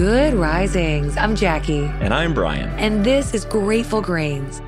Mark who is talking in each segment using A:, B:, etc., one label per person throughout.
A: Good risings. I'm Jackie.
B: And I'm Brian.
A: And this is Grateful Grains.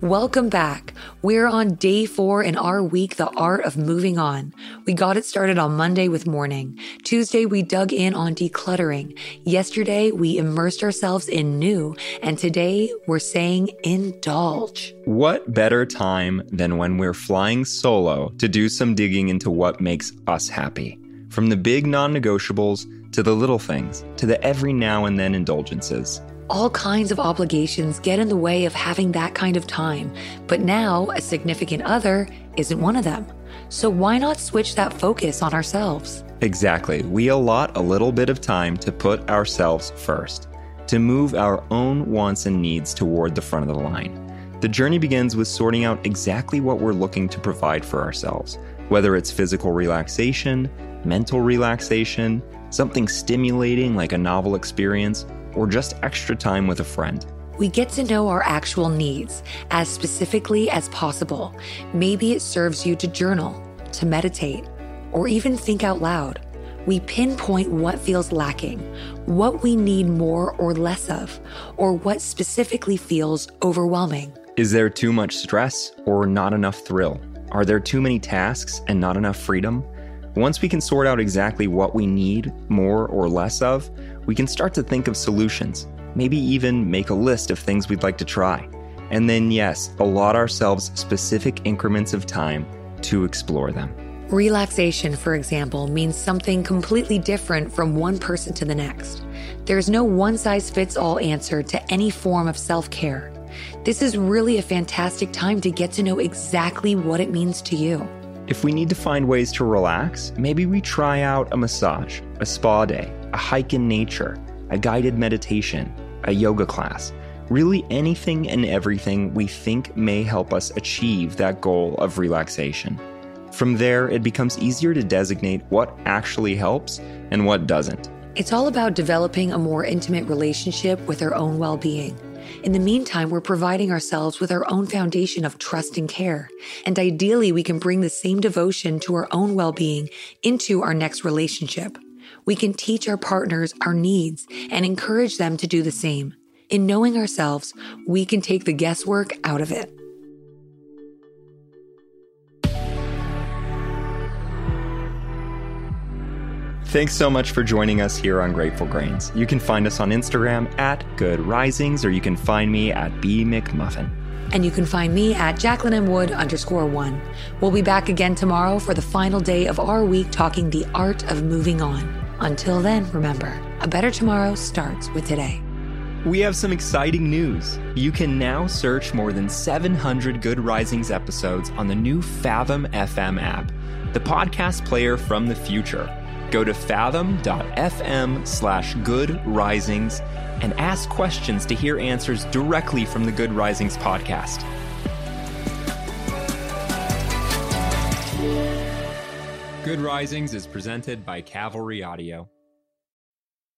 A: Welcome back. We're on day four in our week, The Art of Moving On. We got it started on Monday with mourning. Tuesday, we dug in on decluttering. Yesterday, we immersed ourselves in new. And today, we're saying indulge.
B: What better time than when we're flying solo to do some digging into what makes us happy? From the big non negotiables to the little things to the every now and then indulgences
A: all kinds of obligations get in the way of having that kind of time. But now, a significant other isn't one of them. So why not switch that focus on ourselves?
B: Exactly. We allot a little bit of time to put ourselves first, to move our own wants and needs toward the front of the line. The journey begins with sorting out exactly what we're looking to provide for ourselves, whether it's physical relaxation, mental relaxation, something stimulating like a novel experience, or just extra time with a friend.
A: We get to know our actual needs as specifically as possible. Maybe it serves you to journal, to meditate, or even think out loud. We pinpoint what feels lacking, what we need more or less of, or what specifically feels overwhelming.
B: Is there too much stress or not enough thrill? Are there too many tasks and not enough freedom? Once we can sort out exactly what we need more or less of, we can start to think of solutions, maybe even make a list of things we'd like to try. And then, yes, allot ourselves specific increments of time to explore them.
A: Relaxation, for example, means something completely different from one person to the next. There's no one size fits all answer to any form of self care. This is really a fantastic time to get to know exactly what it means to you.
B: If we need to find ways to relax, maybe we try out a massage, a spa day, a hike in nature, a guided meditation, a yoga class. Really, anything and everything we think may help us achieve that goal of relaxation. From there, it becomes easier to designate what actually helps and what doesn't.
A: It's all about developing a more intimate relationship with our own well being. In the meantime, we're providing ourselves with our own foundation of trust and care. And ideally, we can bring the same devotion to our own well being into our next relationship. We can teach our partners our needs and encourage them to do the same. In knowing ourselves, we can take the guesswork out of it.
B: Thanks so much for joining us here on Grateful Grains. You can find us on Instagram at Good Risings, or you can find me at B McMuffin.
A: And you can find me at Jacqueline M. Wood underscore one. We'll be back again tomorrow for the final day of our week talking the art of moving on. Until then, remember, a better tomorrow starts with today.
B: We have some exciting news. You can now search more than 700 Good Risings episodes on the new Fathom FM app, the podcast player from the future. Go to fathom.fm slash good risings and ask questions to hear answers directly from the Good Risings podcast. Good Risings is presented by Cavalry Audio.